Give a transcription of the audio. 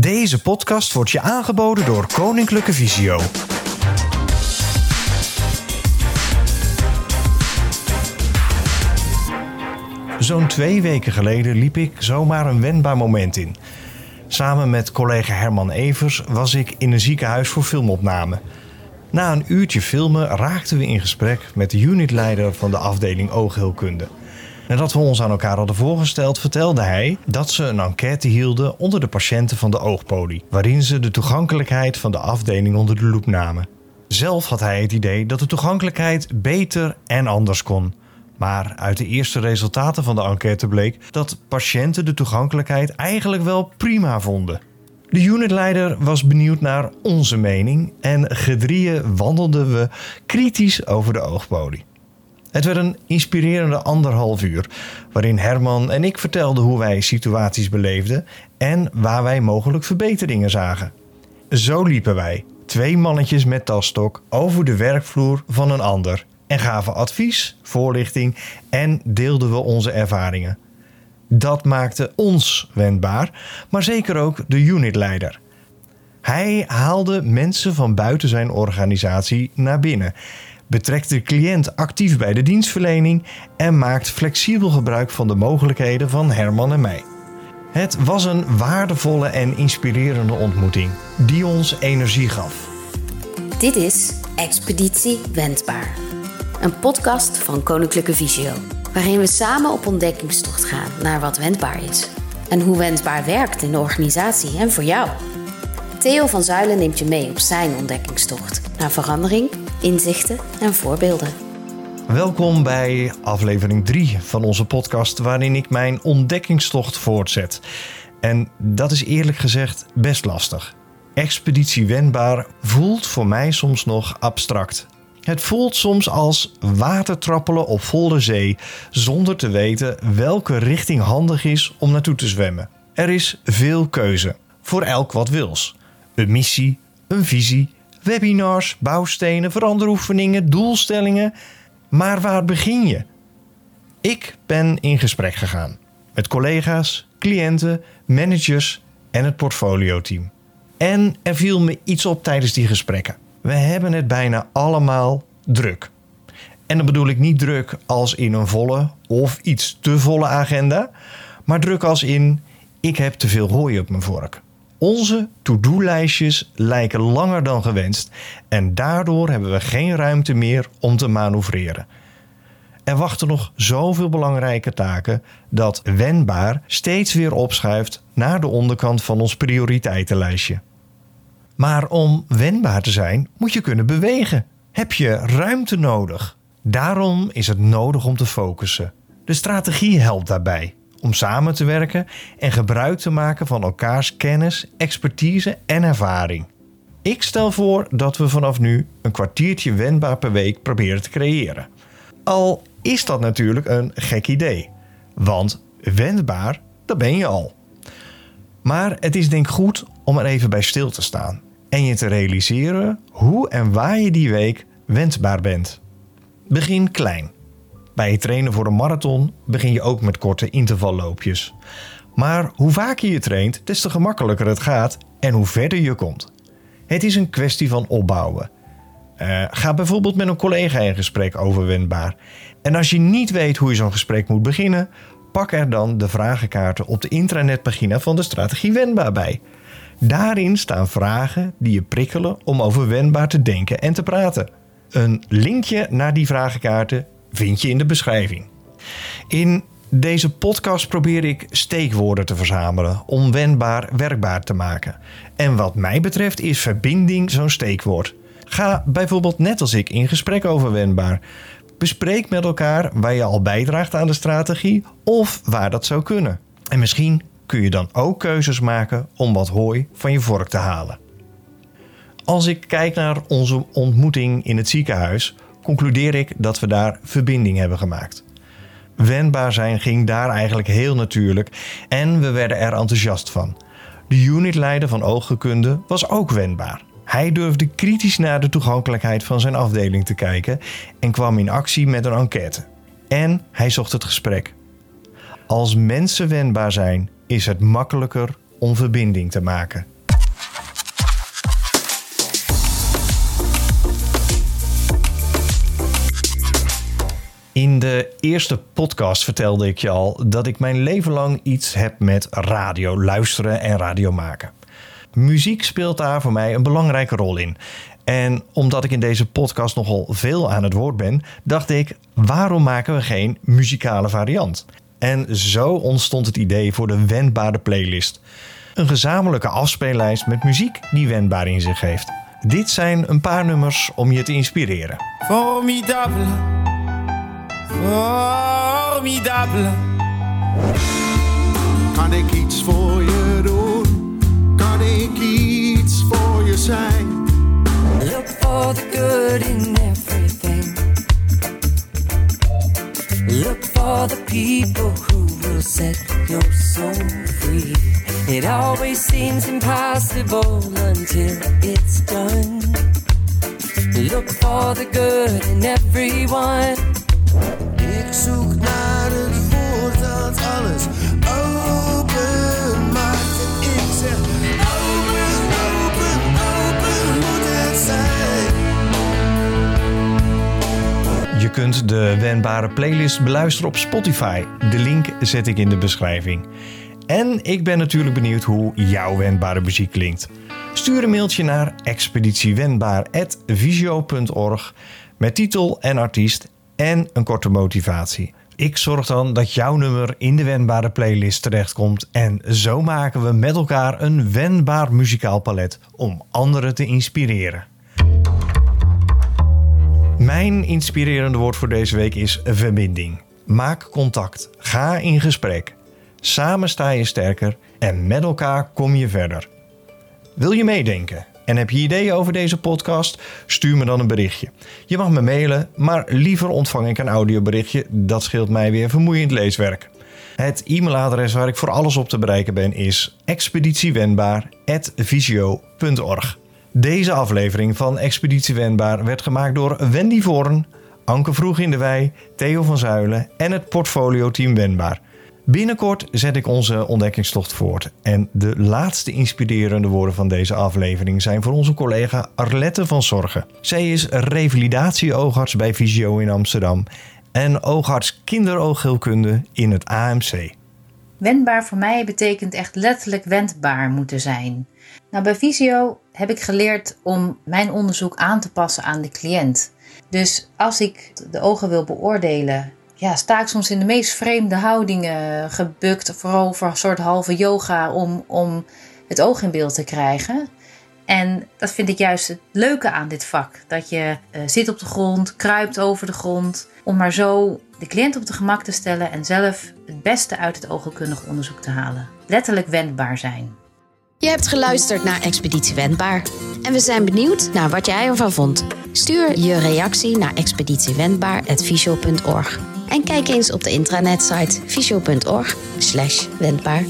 Deze podcast wordt je aangeboden door Koninklijke Visio. Zo'n twee weken geleden liep ik zomaar een wendbaar moment in. Samen met collega Herman Evers was ik in een ziekenhuis voor filmopname. Na een uurtje filmen raakten we in gesprek met de unitleider van de afdeling oogheelkunde. Nadat we ons aan elkaar hadden voorgesteld, vertelde hij dat ze een enquête hielden onder de patiënten van de oogpolie, waarin ze de toegankelijkheid van de afdeling onder de loep namen. Zelf had hij het idee dat de toegankelijkheid beter en anders kon. Maar uit de eerste resultaten van de enquête bleek dat patiënten de toegankelijkheid eigenlijk wel prima vonden. De unitleider was benieuwd naar onze mening en gedrieën wandelden we kritisch over de oogpolie. Het werd een inspirerende anderhalf uur, waarin Herman en ik vertelden hoe wij situaties beleefden en waar wij mogelijk verbeteringen zagen. Zo liepen wij, twee mannetjes met tasstok, over de werkvloer van een ander en gaven advies, voorlichting en deelden we onze ervaringen. Dat maakte ons wendbaar, maar zeker ook de unitleider. Hij haalde mensen van buiten zijn organisatie naar binnen, betrekt de cliënt actief bij de dienstverlening en maakt flexibel gebruik van de mogelijkheden van Herman en mij. Het was een waardevolle en inspirerende ontmoeting die ons energie gaf. Dit is Expeditie Wendbaar, een podcast van Koninklijke Visio, waarin we samen op ontdekkingstocht gaan naar wat wendbaar is en hoe wendbaar werkt in de organisatie en voor jou. Theo van Zuilen neemt je mee op zijn ontdekkingstocht naar verandering, inzichten en voorbeelden. Welkom bij aflevering 3 van onze podcast, waarin ik mijn ontdekkingstocht voortzet. En dat is eerlijk gezegd best lastig. Expeditie wendbaar voelt voor mij soms nog abstract. Het voelt soms als watertrappelen op volle zee zonder te weten welke richting handig is om naartoe te zwemmen. Er is veel keuze, voor elk wat wils. Een missie, een visie, webinars, bouwstenen, veranderoefeningen, doelstellingen. Maar waar begin je? Ik ben in gesprek gegaan met collega's, cliënten, managers en het portfolioteam. En er viel me iets op tijdens die gesprekken. We hebben het bijna allemaal druk. En dan bedoel ik niet druk als in een volle of iets te volle agenda, maar druk als in ik heb te veel hooi op mijn vork. Onze to-do-lijstjes lijken langer dan gewenst en daardoor hebben we geen ruimte meer om te manoeuvreren. Er wachten nog zoveel belangrijke taken dat wendbaar steeds weer opschuift naar de onderkant van ons prioriteitenlijstje. Maar om wendbaar te zijn, moet je kunnen bewegen. Heb je ruimte nodig? Daarom is het nodig om te focussen. De strategie helpt daarbij om samen te werken en gebruik te maken van elkaars kennis, expertise en ervaring. Ik stel voor dat we vanaf nu een kwartiertje wendbaar per week proberen te creëren. Al is dat natuurlijk een gek idee, want wendbaar, dat ben je al. Maar het is denk ik goed om er even bij stil te staan en je te realiseren hoe en waar je die week wendbaar bent. Begin klein. Bij het trainen voor een marathon begin je ook met korte intervalloopjes. Maar hoe vaker je traint, des te gemakkelijker het gaat en hoe verder je komt. Het is een kwestie van opbouwen. Uh, ga bijvoorbeeld met een collega in gesprek over wendbaar. En als je niet weet hoe je zo'n gesprek moet beginnen, pak er dan de vragenkaarten op de intranetpagina van de strategie wendbaar bij. Daarin staan vragen die je prikkelen om over wendbaar te denken en te praten. Een linkje naar die vragenkaarten vind je in de beschrijving. In deze podcast probeer ik steekwoorden te verzamelen om wendbaar werkbaar te maken. En wat mij betreft is verbinding zo'n steekwoord. Ga bijvoorbeeld net als ik in gesprek over wendbaar. Bespreek met elkaar waar je al bijdraagt aan de strategie of waar dat zou kunnen. En misschien kun je dan ook keuzes maken om wat hooi van je vork te halen. Als ik kijk naar onze ontmoeting in het ziekenhuis, concludeer ik dat we daar verbinding hebben gemaakt. Wendbaar zijn ging daar eigenlijk heel natuurlijk en we werden er enthousiast van. De unitleider van ooggekunde was ook wendbaar. Hij durfde kritisch naar de toegankelijkheid van zijn afdeling te kijken en kwam in actie met een enquête. En hij zocht het gesprek. Als mensen wendbaar zijn, is het makkelijker om verbinding te maken. In de eerste podcast vertelde ik je al dat ik mijn leven lang iets heb met radio luisteren en radio maken. Muziek speelt daar voor mij een belangrijke rol in. En omdat ik in deze podcast nogal veel aan het woord ben, dacht ik: waarom maken we geen muzikale variant? En zo ontstond het idee voor de wendbare playlist. Een gezamenlijke afspeellijst met muziek die wendbaar in zich heeft. Dit zijn een paar nummers om je te inspireren. Formidable. Formidable. Kan ik iets voor je doen? Kan ik iets voor je zijn? Look for the good in everything. Look for the people who will set your soul free. It always seems impossible until it's done. Look for the good in everyone. Ik zoek naar de wendbare playlist beluisteren op Spotify. De link zet ik in de beschrijving. En ik ben natuurlijk benieuwd hoe jouw wendbare muziek klinkt. Stuur een mailtje naar expeditiewendbaar.visio.org met titel en artiest en een korte motivatie. Ik zorg dan dat jouw nummer in de wendbare playlist terechtkomt en zo maken we met elkaar een wendbaar muzikaal palet om anderen te inspireren. Mijn inspirerende woord voor deze week is verbinding. Maak contact, ga in gesprek. Samen sta je sterker en met elkaar kom je verder. Wil je meedenken? En heb je ideeën over deze podcast? Stuur me dan een berichtje. Je mag me mailen, maar liever ontvang ik een audioberichtje. Dat scheelt mij weer vermoeiend leeswerk. Het e-mailadres waar ik voor alles op te bereiken ben is expeditiewendbaar.visio.org. Deze aflevering van Expeditie Wendbaar werd gemaakt door Wendy Voorn, Anke Vroeg in de Wei, Theo van Zuilen en het portfolio-team Wendbaar. Binnenkort zet ik onze ontdekkingstocht voort. En de laatste inspirerende woorden van deze aflevering zijn voor onze collega Arlette van Zorgen. Zij is revalidatieoogarts bij Visio in Amsterdam en oogarts kinderoogheelkunde in het AMC. Wendbaar voor mij betekent echt letterlijk wendbaar moeten zijn. Nou, bij Visio heb ik geleerd om mijn onderzoek aan te passen aan de cliënt. Dus als ik de ogen wil beoordelen, ja, sta ik soms in de meest vreemde houdingen, gebukt, voorover, een soort halve yoga, om, om het oog in beeld te krijgen. En dat vind ik juist het leuke aan dit vak. Dat je eh, zit op de grond, kruipt over de grond, om maar zo de cliënt op de gemak te stellen en zelf het beste uit het oogkundig onderzoek te halen. Letterlijk wendbaar zijn. Je hebt geluisterd naar Expeditie Wendbaar. En we zijn benieuwd naar wat jij ervan vond. Stuur je reactie naar expeditiewendbaar.visio.org. En kijk eens op de intranetsite visio.org wendbaar.